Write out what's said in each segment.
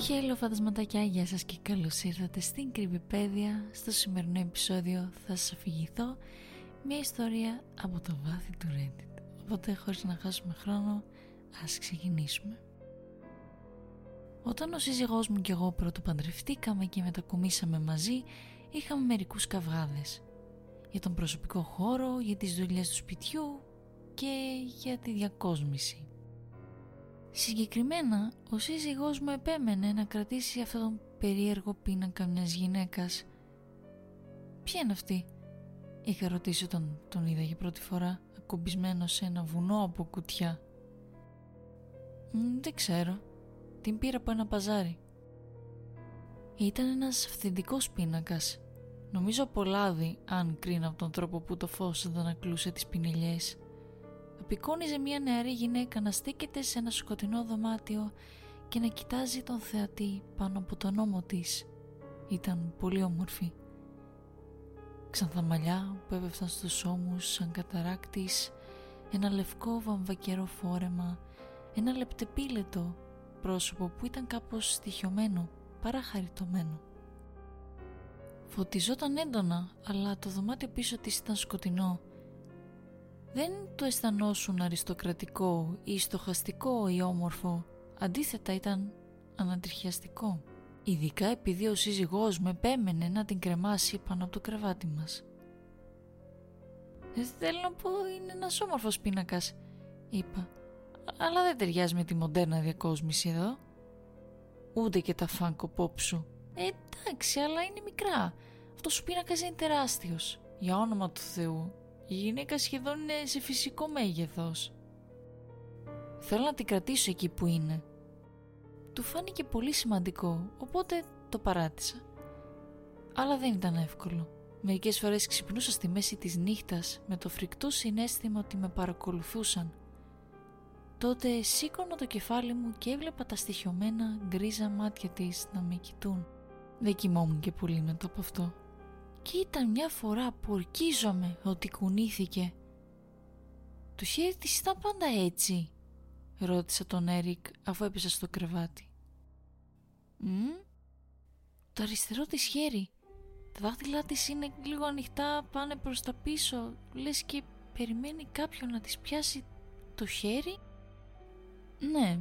Χέλο φαντασματάκια, γεια σας και καλώς ήρθατε στην Κρυβιπέδια. Στο σημερινό επεισόδιο θα σας αφηγηθώ μια ιστορία από το βάθη του Reddit. Οπότε χωρίς να χάσουμε χρόνο, ας ξεκινήσουμε. Όταν ο σύζυγός μου και εγώ πρώτο παντρευτήκαμε και μετακομίσαμε μαζί, είχαμε μερικούς καυγάδες. Για τον προσωπικό χώρο, για τις δουλειές του σπιτιού και για τη διακόσμηση. Συγκεκριμένα, ο σύζυγός μου επέμενε να κρατήσει αυτόν τον περίεργο πίνακα μιας γυναίκας. Ποια είναι αυτή; Είχα ρωτήσει όταν τον είδα για πρώτη φορά, ακουμπισμένος σε ένα βουνό από κουτιά. δεν ξέρω. Την πήρα από ένα παζάρι. Ήταν ένας αυθεντικός πίνακας. Νομίζω από λάδι, αν κρίνω από τον τρόπο που το φως δεν ακλούσε τις πινελιές απεικόνιζε μια νεαρή γυναίκα να στέκεται σε ένα σκοτεινό δωμάτιο και να κοιτάζει τον θεατή πάνω από τον ώμο της. Ήταν πολύ όμορφη. Ξανθά μαλλιά που έβεφταν στους ώμους σαν καταράκτης, ένα λευκό βαμβακερό φόρεμα, ένα λεπτεπίλετο πρόσωπο που ήταν κάπως στοιχειωμένο, παρά χαριτωμένο. Φωτιζόταν έντονα, αλλά το δωμάτιο πίσω της ήταν σκοτεινό δεν το αισθανόσουν αριστοκρατικό ή στοχαστικό ή όμορφο, αντίθετα ήταν ανατριχιαστικό. Ειδικά επειδή ο σύζυγός με επέμενε να την κρεμάσει πάνω από το κρεβάτι μας. «Ε, θέλω να πω είναι ένας όμορφος πίνακας, είπα. Αλλά δεν ταιριάζει με τη μοντέρνα διακόσμηση εδώ. Ούτε και τα φάνκο πόπ σου. Ε, εντάξει, αλλά είναι μικρά. Αυτός ο πίνακας είναι τεράστιος. Για όνομα του Θεού, η γυναίκα σχεδόν είναι σε φυσικό μέγεθος. Θέλω να την κρατήσω εκεί που είναι. Του φάνηκε πολύ σημαντικό, οπότε το παράτησα. Αλλά δεν ήταν εύκολο. Μερικές φορές ξυπνούσα στη μέση της νύχτας με το φρικτό συνέστημα ότι με παρακολουθούσαν. Τότε σήκωνα το κεφάλι μου και έβλεπα τα στοιχειωμένα γκρίζα μάτια της να με κοιτούν. Δεν κοιμόμουν και πολύ μετά από αυτό και ήταν μια φορά που ορκίζομαι ότι κουνήθηκε. Το χέρι της ήταν πάντα έτσι, ρώτησα τον Έρικ αφού έπεσα στο κρεβάτι. Μ; Το αριστερό της χέρι. Τα δάχτυλά της είναι λίγο ανοιχτά, πάνε προς τα πίσω, λες και περιμένει κάποιον να της πιάσει το χέρι; Ναι,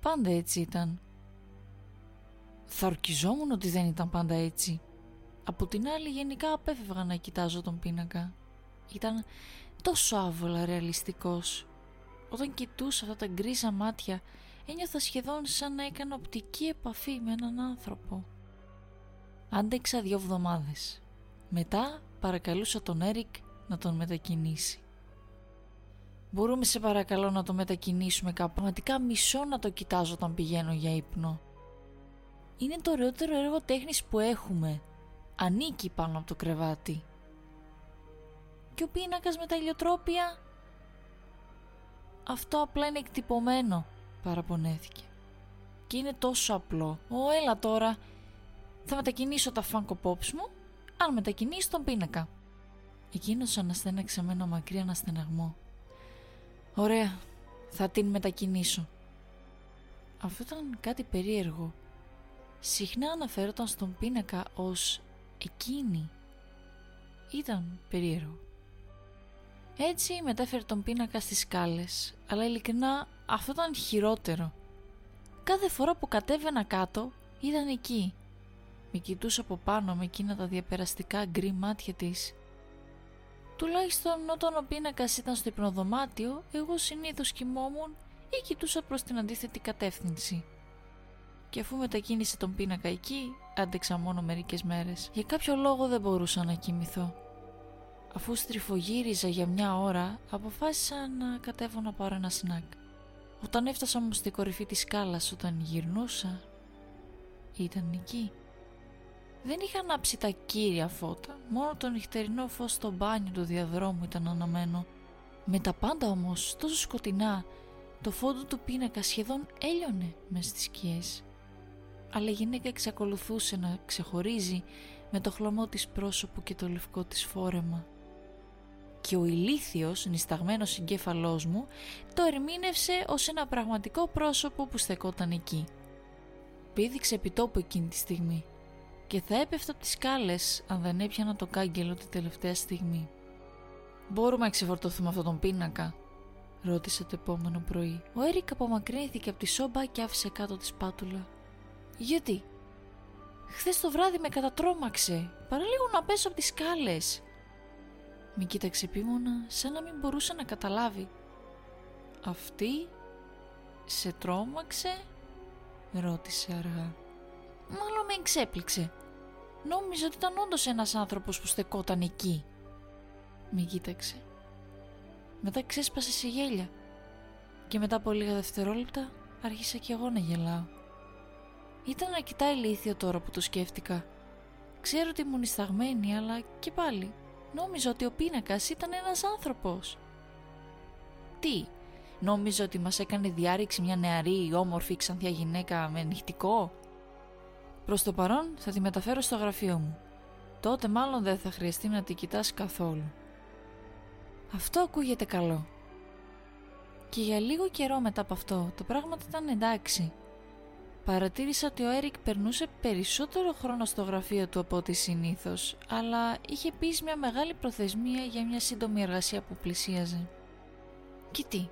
πάντα έτσι ήταν. Θα ορκιζόμουν ότι δεν ήταν πάντα έτσι. Από την άλλη γενικά απέφευγα να κοιτάζω τον πίνακα. Ήταν τόσο άβολα ρεαλιστικός. Όταν κοιτούσα αυτά τα γκρίζα μάτια ένιωθα σχεδόν σαν να έκανα οπτική επαφή με έναν άνθρωπο. Άντεξα δύο εβδομάδες. Μετά παρακαλούσα τον Έρικ να τον μετακινήσει. Μπορούμε σε παρακαλώ να το μετακινήσουμε κάπου. Πραγματικά μισώ να το κοιτάζω όταν πηγαίνω για ύπνο. Είναι το ωραιότερο έργο τέχνης που έχουμε ανήκει πάνω από το κρεβάτι. Και ο πίνακας με τα ηλιοτρόπια... Αυτό απλά είναι εκτυπωμένο, παραπονέθηκε. Και είναι τόσο απλό. Ω, έλα τώρα. Θα μετακινήσω τα φάνκο pops μου, αν μετακινήσει τον πίνακα. Εκείνος αναστέναξε με ένα μακρύ αναστεναγμό. Ωραία, θα την μετακινήσω. Αυτό ήταν κάτι περίεργο. Συχνά αναφέρονταν στον πίνακα ως εκείνη. Ήταν περίεργο. Έτσι μετέφερε τον πίνακα στις σκάλες, αλλά ειλικρινά αυτό ήταν χειρότερο. Κάθε φορά που κατέβαινα κάτω ήταν εκεί. Με κοιτούσε από πάνω με εκείνα τα διαπεραστικά γκρι μάτια της. Τουλάχιστον όταν ο πίνακας ήταν στο υπνοδωμάτιο, εγώ συνήθως κοιμόμουν ή κοιτούσα προς την αντίθετη κατεύθυνση και αφού μετακίνησε τον πίνακα εκεί, άντεξα μόνο μερικές μέρες. Για κάποιο λόγο δεν μπορούσα να κοιμηθώ. Αφού στριφογύριζα για μια ώρα, αποφάσισα να κατέβω να πάρω ένα σνακ. Όταν έφτασα όμως στην κορυφή της σκάλας όταν γυρνούσα, ήταν εκεί. Δεν είχα ανάψει τα κύρια φώτα, μόνο το νυχτερινό φως στο μπάνιο του διαδρόμου ήταν αναμένο. Με τα πάντα όμως τόσο σκοτεινά, το φόντο του πίνακα σχεδόν έλειωνε μες στις σκιές αλλά η γυναίκα εξακολουθούσε να ξεχωρίζει με το χλωμό της πρόσωπο και το λευκό της φόρεμα. Και ο ηλίθιος, νησταγμένος εγκέφαλός μου, το ερμήνευσε ως ένα πραγματικό πρόσωπο που στεκόταν εκεί. πήδηξε επιτόπου εκείνη τη στιγμή και θα έπεφτα από τις σκάλες αν δεν έπιανα το κάγκελο την τελευταία στιγμή. «Μπορούμε να ξεφορτωθούμε αυτόν τον πίνακα» ρώτησε το επόμενο πρωί. Ο Έρικ απομακρύνθηκε από τη σόμπα και άφησε κάτω της σπάτουλα. «Γιατί» «Χθες το βράδυ με κατατρώμαξε, παραλίγο να πέσω από τις σκάλες» Με κοίταξε επίμονα σαν να μην μπορούσε να καταλάβει. «Αυτή σε τρόμαξε» ρώτησε αργά. Μάλλον με εξέπληξε. Νόμιζα ότι ήταν όντως ένας άνθρωπος που στεκόταν εκεί. Με κοίταξε. Μετά ξέσπασε σε γέλια και μετά από λίγα δευτερόλεπτα άρχισα κι εγώ να γελάω. Ήταν αρκετά ηλίθιο τώρα που το σκέφτηκα. Ξέρω ότι ήμουν ισταγμένη, αλλά και πάλι νόμιζα ότι ο πίνακας ήταν ένας άνθρωπος. Τι, νόμιζα ότι μας έκανε διάρρηξη μια νεαρή, όμορφη, ξανθιά γυναίκα με νυχτικό; Προς το παρόν θα τη μεταφέρω στο γραφείο μου. Τότε μάλλον δεν θα χρειαστεί να τη κοιτάς καθόλου. Αυτό ακούγεται καλό. Και για λίγο καιρό μετά από αυτό το πράγμα ήταν εντάξει. Παρατήρησα ότι ο Έρικ περνούσε περισσότερο χρόνο στο γραφείο του από ό,τι συνήθως, αλλά είχε πει μια μεγάλη προθεσμία για μια σύντομη εργασία που πλησίαζε. Και τι,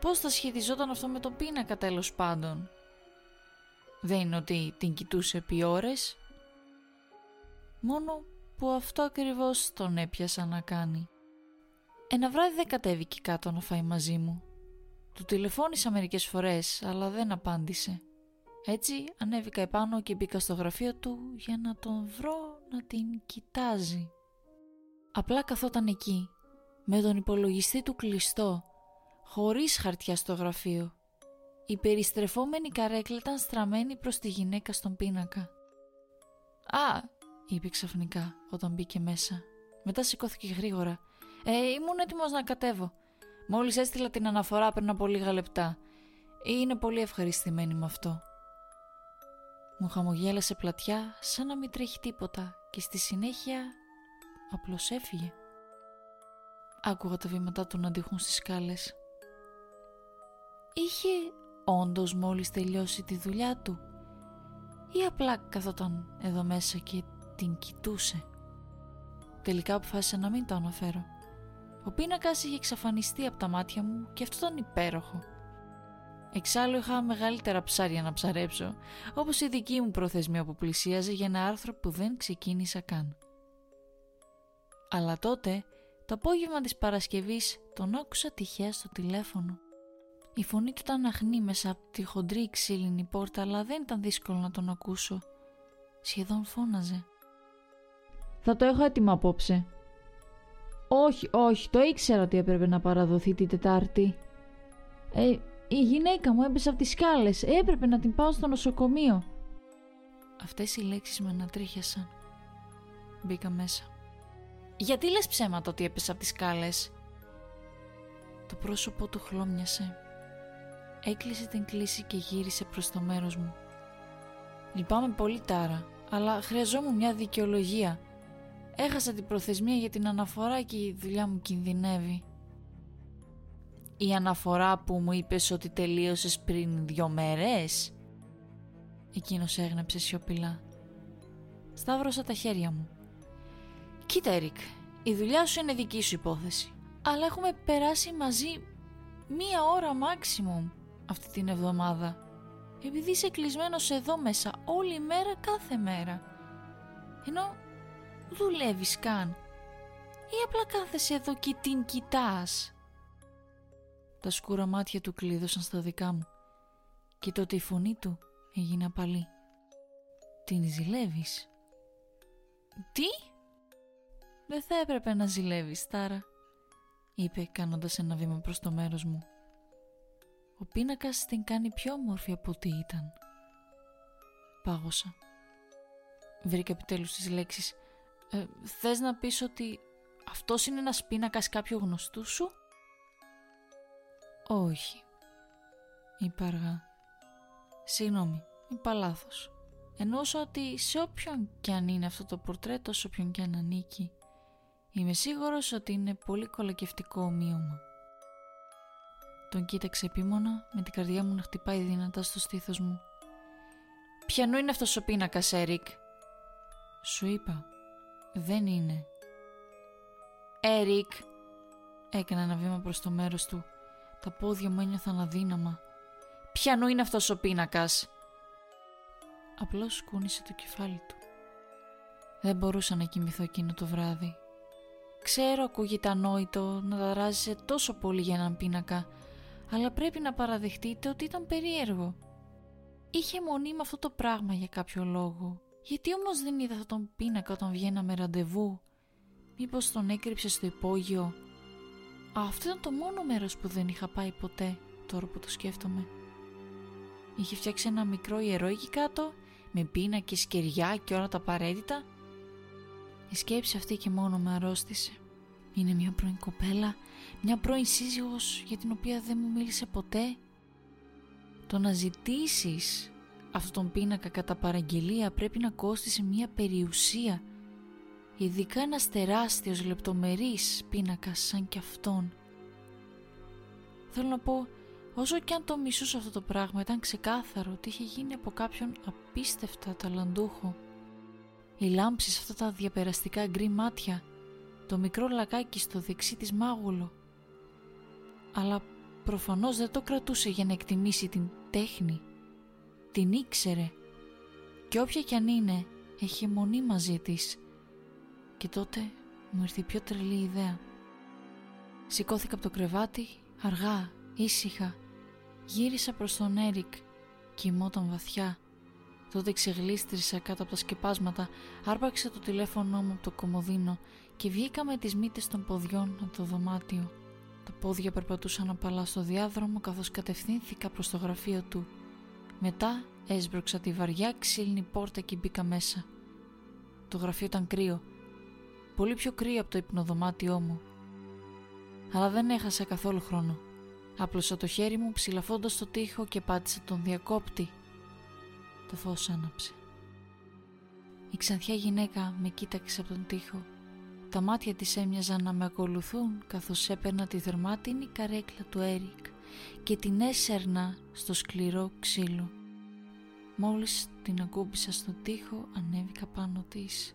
πώς θα σχετιζόταν αυτό με τον πίνακα τέλος πάντων; Δεν είναι ότι την κοιτούσε επί ώρες. Μόνο που αυτό ακριβώς τον έπιασα να κάνει. Ένα βράδυ δεν κατέβηκε κάτω να φάει μαζί μου. Του τηλεφώνησα μερικές φορές, αλλά δεν απάντησε. Έτσι ανέβηκα επάνω και μπήκα στο γραφείο του για να τον βρω να την κοιτάζει. Απλά καθόταν εκεί, με τον υπολογιστή του κλειστό, χωρίς χαρτιά στο γραφείο. Η περιστρεφόμενη καρέκλα ήταν στραμμένη προς τη γυναίκα στον πίνακα. «Α», είπε ξαφνικά όταν μπήκε μέσα. Μετά σηκώθηκε γρήγορα ε, ήμουν έτοιμος να κατέβω. Μόλις έστειλα την αναφορά πριν από λίγα λεπτά. Είναι πολύ ευχαριστημένη με αυτό. Μου χαμογέλασε πλατιά σαν να μην τρέχει τίποτα και στη συνέχεια απλώς έφυγε. Άκουγα τα βήματά του να αντιχούν στις σκάλες. Είχε όντως μόλις τελειώσει τη δουλειά του ή απλά καθόταν εδώ μέσα και την κοιτούσε; Τελικά αποφάσισα να μην το αναφέρω. Ο πίνακας είχε εξαφανιστεί από τα μάτια μου και αυτό ήταν υπέροχο. Εξάλλου είχα μεγαλύτερα ψάρια να ψαρέψω, όπως η δική μου προθεσμία που πλησίαζε για ένα άρθρο που δεν ξεκίνησα καν. Αλλά τότε, το απόγευμα της Παρασκευής, τον άκουσα τυχαία στο τηλέφωνο. Η φωνή του ήταν αχνή μέσα από τη χοντρή ξύλινη πόρτα, αλλά δεν ήταν δύσκολο να τον ακούσω. Σχεδόν φώναζε. «Θα το έχω έτοιμο απόψε», όχι, όχι, το ήξερα ότι έπρεπε να παραδοθεί την Τετάρτη. Ε, η γυναίκα μου έπεσε από τις σκάλες, έπρεπε να την πάω στο νοσοκομείο. Αυτές οι λέξεις με ανατρίχιασαν. Μπήκα μέσα. Γιατί λες ψέματα ότι έπεσε από τις σκάλες; Το πρόσωπό του χλώμιασε. Έκλεισε την κλίση και γύρισε προς το μέρος μου. Λυπάμαι πολύ Τάρα, αλλά χρειαζόμουν μια δικαιολογία Έχασα την προθεσμία για την αναφορά και η δουλειά μου κινδυνεύει. Η αναφορά που μου είπες ότι τελείωσες πριν δυο μέρες; Εκείνος έγνεψε σιωπηλά. Σταύρωσα τα χέρια μου. Κοίτα Ερικ, η δουλειά σου είναι δική σου υπόθεση. Αλλά έχουμε περάσει μαζί μία ώρα maximum αυτή την εβδομάδα. Επειδή είσαι κλεισμένος εδώ μέσα όλη μέρα κάθε μέρα. Ενώ δουλεύεις καν ή απλά κάθεσαι εδώ και την κοιτάς. Τα σκούρα μάτια του κλείδωσαν στα δικά μου και τότε η φωνή του έγινε απαλή. Την ζηλεύεις; Τι; Δεν θα έπρεπε να ζηλεύεις, Τάρα, είπε κάνοντας ένα βήμα προς το μέρος μου. Ο πίνακας την κάνει πιο όμορφη από ό,τι ήταν. Πάγωσα. Βρήκα επιτέλους τις λέξεις ε, θες να πεις ότι αυτός είναι ένας πίνακας κάποιου γνωστού σου; Όχι, είπα αργά. Συγγνώμη, είπα λάθος. Εννοούσα ότι σε όποιον και αν είναι αυτό το πορτρέτο, σε όποιον και αν ανήκει, είμαι σίγουρος ότι είναι πολύ κολακευτικό ομοίωμα. Τον κοίταξε επίμονα με την καρδιά μου να χτυπάει δυνατά στο στήθος μου. Ποιανού είναι αυτός ο πίνακας, Έρικ; Σου είπα, δεν είναι. Έρικ, έκανα ένα βήμα προς το μέρος του. Τα πόδια μου ένιωθαν αδύναμα. Ποιανού είναι αυτός ο πίνακας; Απλώς κούνησε το κεφάλι του. Δεν μπορούσα να κοιμηθώ εκείνο το βράδυ. Ξέρω ακούγεται ανόητο να δαράζεσαι τόσο πολύ για έναν πίνακα, αλλά πρέπει να παραδεχτείτε ότι ήταν περίεργο. Είχε μονή με αυτό το πράγμα για κάποιο λόγο. Γιατί όμως δεν είδα αυτόν τον πίνακα όταν βγαίναμε ραντεβού; Μήπως τον έκρυψε στο υπόγειο; Αυτό ήταν το μόνο μέρος που δεν είχα πάει ποτέ, τώρα που το σκέφτομαι. Είχε φτιάξει ένα μικρό ιερό εκεί κάτω, με πίνακες, κεριά και όλα τα απαραίτητα η σκέψη αυτή και μόνο με αρρώστησε. Είναι μια πρώην κοπέλα, μια πρώην σύζυγος για την οποία δεν μου μίλησε ποτέ. Το να ζητήσεις αυτόν τον πίνακα κατά παραγγελία πρέπει να κόστησε μια περιουσία. Ειδικά ένας τεράστιος λεπτομερής πίνακας σαν κι αυτόν. Θέλω να πω, όσο κι αν το μισούσα αυτό το πράγμα ήταν ξεκάθαρο ότι είχε γίνει από κάποιον απίστευτα ταλαντούχο οι λάμψεις αυτά τα διαπεραστικά γκρι μάτια, το μικρό λακάκι στο δεξί της μάγουλο. Αλλά προφανώς δεν το κρατούσε για να εκτιμήσει την τέχνη. Την ήξερε και όποια κι αν είναι έχει μονή μαζί της. Και τότε μου ήρθε η πιο τρελή ιδέα. Σηκώθηκα από το κρεβάτι, αργά, ήσυχα. Γύρισα προς τον Έρικ, κοιμόταν βαθιά. Τότε ξεγλίστρισα κάτω από τα σκεπάσματα, άρπαξα το τηλέφωνό μου από το κομμωδίνο και βγήκα με τις μύτες των ποδιών από το δωμάτιο. Τα πόδια περπατούσαν απαλά στο διάδρομο καθώς κατευθύνθηκα προς το γραφείο του. Μετά έσπρωξα τη βαριά ξύλινη πόρτα και μπήκα μέσα. Το γραφείο ήταν κρύο. Πολύ πιο κρύο από το υπνοδωμάτιό μου. Αλλά δεν έχασα καθόλου χρόνο. Άπλωσα το χέρι μου ψηλαφώντας το τοίχο και πάτησα τον διακόπτη το φως άναψε. Η ξανθιά γυναίκα με κοίταξε από τον τοίχο. Τα μάτια της έμοιαζαν να με ακολουθούν καθώς έπαιρνα τη δερμάτινη καρέκλα του Έρικ και την έσερνα στο σκληρό ξύλο. Μόλις την ακούμπησα στον τοίχο ανέβηκα πάνω της.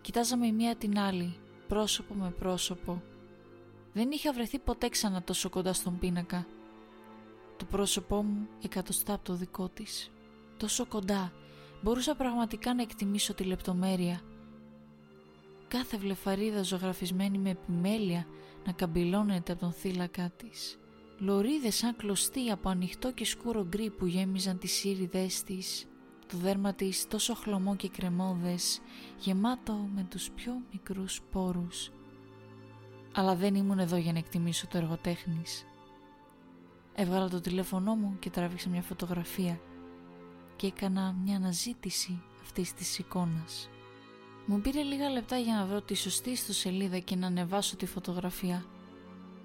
Κοιτάζαμε η μία την άλλη, πρόσωπο με πρόσωπο. Δεν είχα βρεθεί ποτέ ξανά τόσο κοντά στον πίνακα. Το πρόσωπό μου εκατοστά από το δικό της τόσο κοντά, μπορούσα πραγματικά να εκτιμήσω τη λεπτομέρεια. Κάθε βλεφαρίδα ζωγραφισμένη με επιμέλεια να καμπυλώνεται από τον θύλακά της. Λωρίδες σαν κλωστή από ανοιχτό και σκούρο γκρι που γέμιζαν τις ήριδές της. Το δέρμα της τόσο χλωμό και κρεμόδες, γεμάτο με τους πιο μικρούς πόρους. Αλλά δεν ήμουν εδώ για να εκτιμήσω το έργο Έβγαλα το τηλέφωνό μου και τράβηξα μια φωτογραφία και έκανα μια αναζήτηση αυτής της εικόνας. Μου πήρε λίγα λεπτά για να βρω τη σωστή ιστοσελίδα και να ανεβάσω τη φωτογραφία.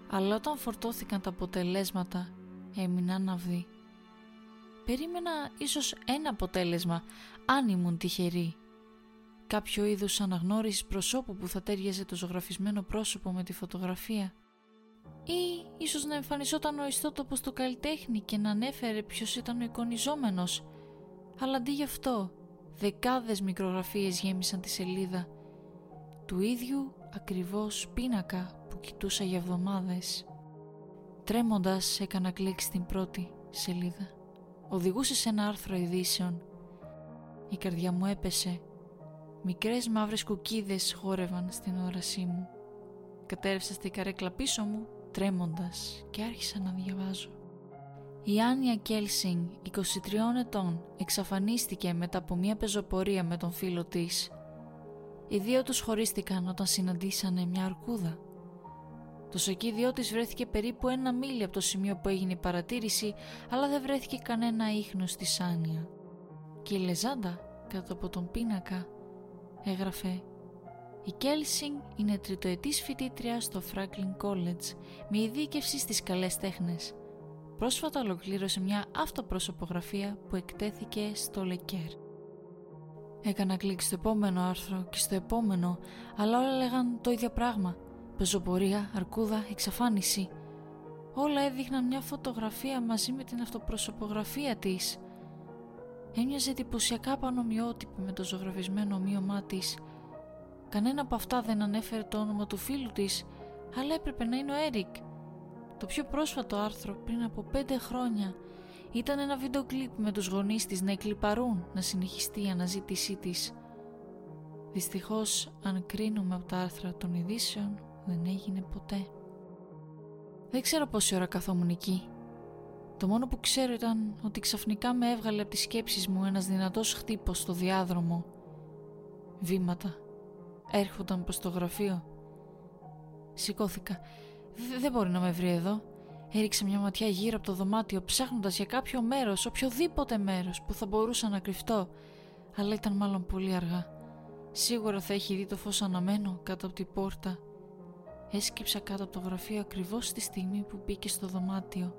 Αλλά όταν φορτώθηκαν τα αποτελέσματα έμεινα ναυδή. Περίμενα ίσως ένα αποτέλεσμα αν ήμουν τυχερή. Κάποιο είδους αναγνώριση προσώπου που θα τέριαζε το ζωγραφισμένο πρόσωπο με τη φωτογραφία. Ή ίσως να εμφανιζόταν ο ιστότοπος του καλλιτέχνη και να ανέφερε ποιος ήταν ο εικονιζόμενος αλλά αντί γι' αυτό δεκάδες μικρογραφίες γέμισαν τη σελίδα του ίδιου ακριβώς πίνακα που κοιτούσα για εβδομάδες. Τρέμοντας έκανα κλικ στην πρώτη σελίδα. Οδηγούσε σε ένα άρθρο ειδήσεων. Η καρδιά μου έπεσε. Μικρές μαύρες κουκίδες χόρευαν στην όρασή μου. Κατέρευσα στη καρέκλα πίσω μου τρέμοντας και άρχισα να διαβάζω. Η Άνια Κέλσινγκ, 23 ετών, εξαφανίστηκε μετά από μια πεζοπορία με τον φίλο της. Οι δύο τους χωρίστηκαν όταν συναντήσανε μια αρκούδα. Το σοκίδιό της βρέθηκε περίπου ένα μίλι από το σημείο που έγινε η παρατήρηση, αλλά δεν βρέθηκε κανένα ίχνος της Άνια. Και η Λεζάντα, κάτω από τον πίνακα, έγραφε «Η Κέλσινγκ είναι τριτοετής φοιτήτρια στο Franklin College με ειδίκευση στις καλές τέχνες πρόσφατα ολοκλήρωσε μια αυτοπροσωπογραφία που εκτέθηκε στο Λεκέρ. Έκανα κλικ στο επόμενο άρθρο και στο επόμενο, αλλά όλα λέγαν το ίδιο πράγμα. Πεζοπορία, αρκούδα, εξαφάνιση. Όλα έδειχναν μια φωτογραφία μαζί με την αυτοπροσωπογραφία της. Έμοιαζε εντυπωσιακά πανομοιότυπη με το ζωγραφισμένο ομοίωμά της. Κανένα από αυτά δεν ανέφερε το όνομα του φίλου της, αλλά έπρεπε να είναι ο Έρικ. Το πιο πρόσφατο άρθρο πριν από πέντε χρόνια ήταν ένα βίντεο κλιπ με τους γονείς της να εκλυπαρούν να συνεχιστεί η αναζήτησή της. Δυστυχώς, αν κρίνουμε από τα άρθρα των ειδήσεων, δεν έγινε ποτέ. Δεν ξέρω πόση ώρα καθόμουν εκεί. Το μόνο που ξέρω ήταν ότι ξαφνικά με έβγαλε από τις σκέψεις μου ένας δυνατός χτύπος στο διάδρομο. Βήματα. Έρχονταν προς το γραφείο. Σηκώθηκα. Δεν μπορεί να με βρει εδώ. Έριξα μια ματιά γύρω από το δωμάτιο ψάχνοντας για κάποιο μέρος, οποιοδήποτε μέρος που θα μπορούσα να κρυφτώ. Αλλά ήταν μάλλον πολύ αργά. Σίγουρα θα έχει δει το φως αναμένο κάτω από την πόρτα. Έσκυψα κάτω από το γραφείο ακριβώς τη στιγμή που μπήκε στο δωμάτιο.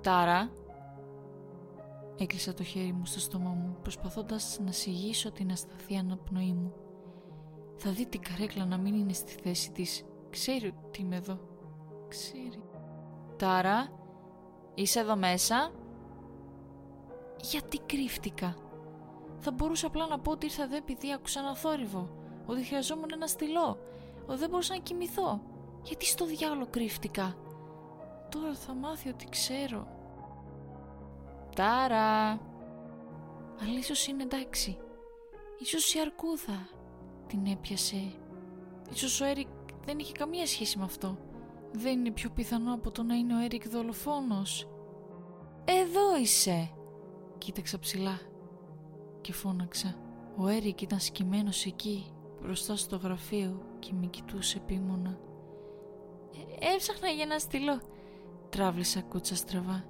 «Τάρα!» Έκλεισα το χέρι μου στο στόμα μου, προσπαθώντας να σιγήσω την ασταθή αναπνοή μου. Θα δει την καρέκλα να μην είναι στη θέση της. Ξέρει ότι είμαι εδώ. Ξέρει. «Τάρα, είσαι εδώ μέσα;» Γιατί κρύφτηκα. Θα μπορούσα απλά να πω ότι ήρθα εδώ επειδή άκουσα ένα θόρυβο. Ότι χρειαζόμουν ένα στυλό. Ότι δεν μπορούσα να κοιμηθώ. Γιατί στο διάλογο κρύφτηκα; Τώρα θα μάθει ότι ξέρω. Τάρα! Αλλά ίσως είναι εντάξει. Ίσως η αρκούδα την έπιασε. Ίσως ο Έρικ δεν είχε καμία σχέση με αυτό. Δεν είναι πιο πιθανό από το να είναι ο Έρικ δολοφόνος. Εδώ είσαι! Κοίταξα ψηλά και φώναξα. Ο Έρικ ήταν σκυμμένος εκεί, μπροστά στο γραφείο και με κοιτούσε επίμονα. Ε, έψαχνα για ένα στυλό. Τράβλησα κούτσα στραβά.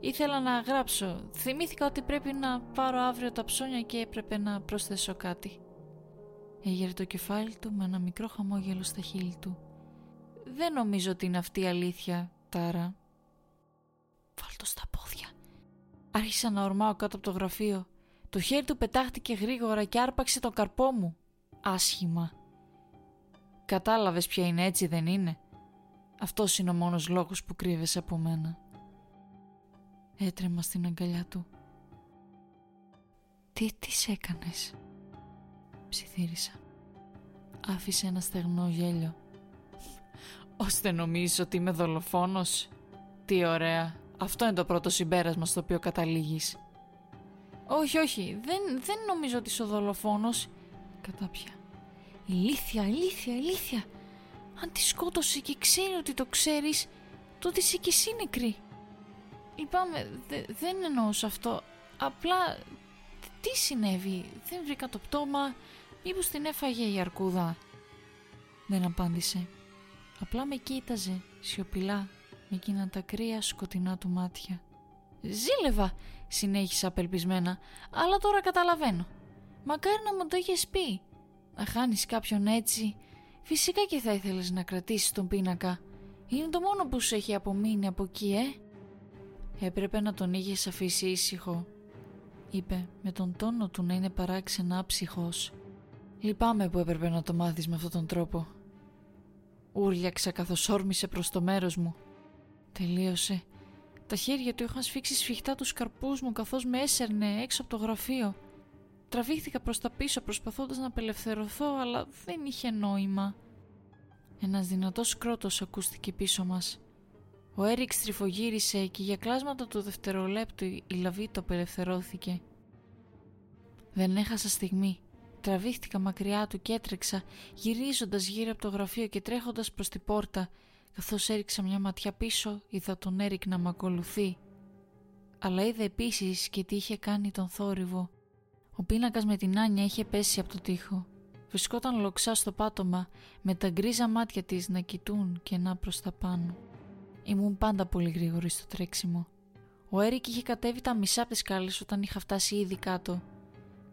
Ήθελα να γράψω. Θυμήθηκα ότι πρέπει να πάρω αύριο τα ψώνια και έπρεπε να προσθέσω κάτι. Έγερε το κεφάλι του με ένα μικρό χαμόγελο στα χείλη του. Δεν νομίζω ότι είναι αυτή η αλήθεια, Τάρα. Βάλτο στα πόδια. Άρχισα να ορμάω κάτω από το γραφείο. Το χέρι του πετάχτηκε γρήγορα και άρπαξε τον καρπό μου. Άσχημα. Κατάλαβες ποια είναι έτσι δεν είναι; Αυτός είναι ο μόνος λόγος που κρύβεσαι από μένα. Έτρεμα στην αγκαλιά του. Τι της έκανες; Ψιθύρισα. Άφησε ένα στεγνό γέλιο. Ώστε νομίζεις ότι είμαι δολοφόνος; Τι ωραία. Αυτό είναι το πρώτο συμπέρασμα στο οποίο καταλήγεις. Όχι, όχι. Δεν, δεν νομίζω ότι είσαι ο δολοφόνος. Κατάπια. Ηλίθια, ηλίθια, ηλίθια. Αν τη σκότωσε και ξέρει ότι το ξέρεις, τότε είσαι και εσύ νεκρή. Λυπάμαι, δεν εννοούσα αυτό. Απλά, τι συνέβη, δεν βρήκα το πτώμα, μήπως την έφαγε η αρκούδα; Δεν απάντησε. Απλά με κοίταζε, σιωπηλά, με εκείνα τα κρύα σκοτεινά του μάτια. Ζήλευα, συνέχισα απελπισμένα, αλλά τώρα καταλαβαίνω. Μακάρι να μου το είχες πει. Να χάνεις κάποιον έτσι, φυσικά και θα ήθελες να κρατήσεις τον πίνακα. Είναι το μόνο που σου έχει απομείνει από εκεί, ε; Έπρεπε να τον είχες αφήσει ήσυχο, είπε με τον τόνο του να είναι παράξενα άψυχος. Λυπάμαι που έπρεπε να το μάθεις με αυτόν τον τρόπο. Ούρλιαξα καθώς όρμησε προς το μέρος μου. Τελείωσε. Τα χέρια του είχαν σφίξει σφιχτά τους καρπούς μου καθώς με έσερνε έξω από το γραφείο. Τραβήχθηκα προς τα πίσω προσπαθώντας να απελευθερωθώ αλλά δεν είχε νόημα. Ένας δυνατός κρότος ακούστηκε πίσω μας. Ο Έριξ στριφογύρισε και για κλάσματα του δευτερολέπτου η λαβή το απελευθερώθηκε. Δεν έχασα στιγμή. Τραβήχτηκα μακριά του και έτρεξα, γυρίζοντας γύρω από το γραφείο και τρέχοντας προς την πόρτα. Καθώς έριξα μια ματιά πίσω, είδα τον Έρικ να με ακολουθεί. Αλλά είδα επίσης και τι είχε κάνει τον θόρυβο. Ο πίνακας με την Άνια είχε πέσει από το τοίχο. Βρισκόταν λοξά στο πάτωμα, με τα γκρίζα μάτια της να κοιτούν και να προς τα πάνω. Ήμουν πάντα πολύ γρήγορη στο τρέξιμο. Ο Έρικ είχε κατέβει τα μισά από τις κάλε όταν είχα φτάσει ήδη κάτω.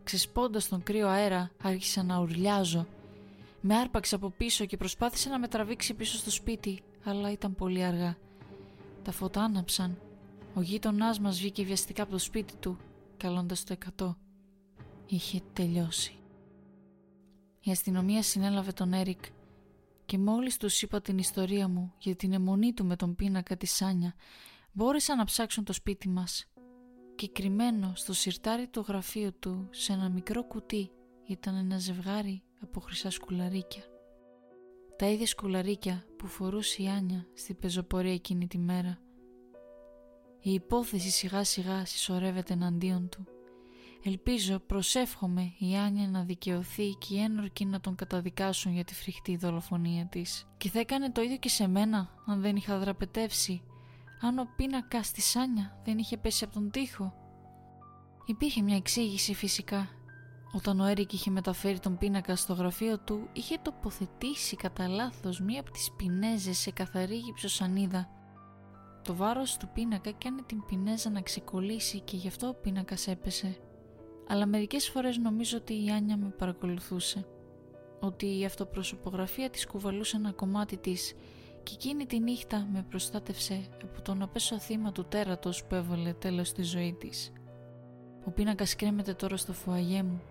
Ξεσπώντας τον κρύο αέρα, άρχισα να ουρλιάζω. Με άρπαξε από πίσω και προσπάθησε να με τραβήξει πίσω στο σπίτι, αλλά ήταν πολύ αργά. Τα φώτα άναψαν. Ο γείτονάς μας βγήκε βιαστικά από το σπίτι του, καλώντας το εκατό. Είχε τελειώσει. Η αστυνομία συνέλαβε τον Έρικ και μόλις τους είπα την ιστορία μου για την αιμονή του με τον πίνακα της Σάνια μπόρεσαν να ψάξουν το σπίτι μας και κρυμμένο στο σιρτάρι του γραφείου του σε ένα μικρό κουτί ήταν ένα ζευγάρι από χρυσά σκουλαρίκια. Τα ίδια σκουλαρίκια που φορούσε η Άνια στην πεζοπορία εκείνη τη μέρα. Η υπόθεση σιγά σιγά συσσωρεύεται εναντίον του. Ελπίζω, προσεύχομαι η Άνια να δικαιωθεί και οι ένορκοι να τον καταδικάσουν για τη φρικτή δολοφονία της. Και θα έκανε το ίδιο και σε μένα αν δεν είχα δραπετεύσει. Αν ο πίνακας της Άνια δεν είχε πέσει από τον τοίχο. Υπήρχε μια εξήγηση φυσικά. Όταν ο Έρικ είχε μεταφέρει τον πίνακα στο γραφείο του, είχε τοποθετήσει κατά λάθος μία από τις πινέζες σε καθαρή γυψοσανίδα. Το βάρος του πίνακα έκανε την πινέζα να ξεκολλήσει και γι' αυτό ο πίνακας έπεσε αλλά μερικές φορές νομίζω ότι η Άνια με παρακολουθούσε. Ότι η αυτοπροσωπογραφία της κουβαλούσε ένα κομμάτι της και εκείνη τη νύχτα με προστάτευσε από το να πέσω θύμα του τέρατος που έβαλε τέλος στη ζωή της. Ο πίνακας κρέμεται τώρα στο φουαγέ μου.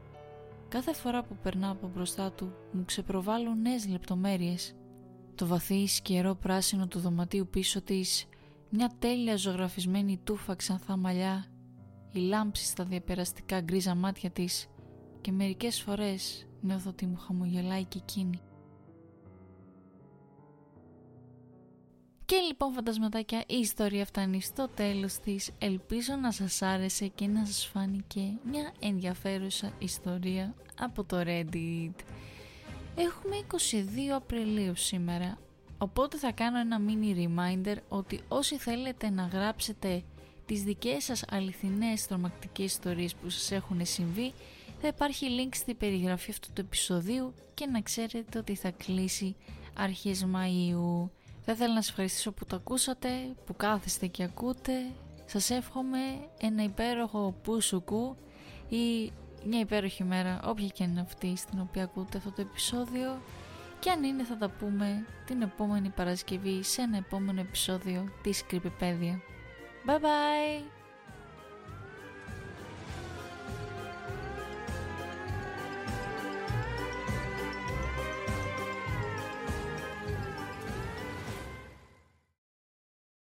Κάθε φορά που περνάω από μπροστά του μου ξεπροβάλλουν νέες λεπτομέρειες. Το βαθύ σκερό πράσινο του δωματίου πίσω της, μια τέλεια ζωγραφισμένη τούφα ξανθά μαλλιά η λάμψη στα διαπεραστικά γκρίζα μάτια της και μερικές φορές νιώθω ότι μου χαμογελάει και εκείνη. Και λοιπόν φαντασματάκια η ιστορία φτάνει στο τέλος της Ελπίζω να σας άρεσε και να σας φάνηκε μια ενδιαφέρουσα ιστορία από το Reddit Έχουμε 22 Απριλίου σήμερα Οπότε θα κάνω ένα mini reminder ότι όσοι θέλετε να γράψετε τις δικές σας αληθινές τρομακτικές ιστορίες που σας έχουν συμβεί θα υπάρχει link στη περιγραφή αυτού του επεισοδίου και να ξέρετε ότι θα κλείσει αρχές Μαΐου. Θα ήθελα να σας ευχαριστήσω που το ακούσατε, που κάθεστε και ακούτε. Σας εύχομαι ένα υπέροχο πουσουκού ή μια υπέροχη μέρα, όποια και είναι αυτή στην οποία ακούτε αυτό το επεισόδιο. Και αν είναι θα τα πούμε την επόμενη Παρασκευή σε ένα επόμενο επεισόδιο της Κρυπηπέδια. Bye bye!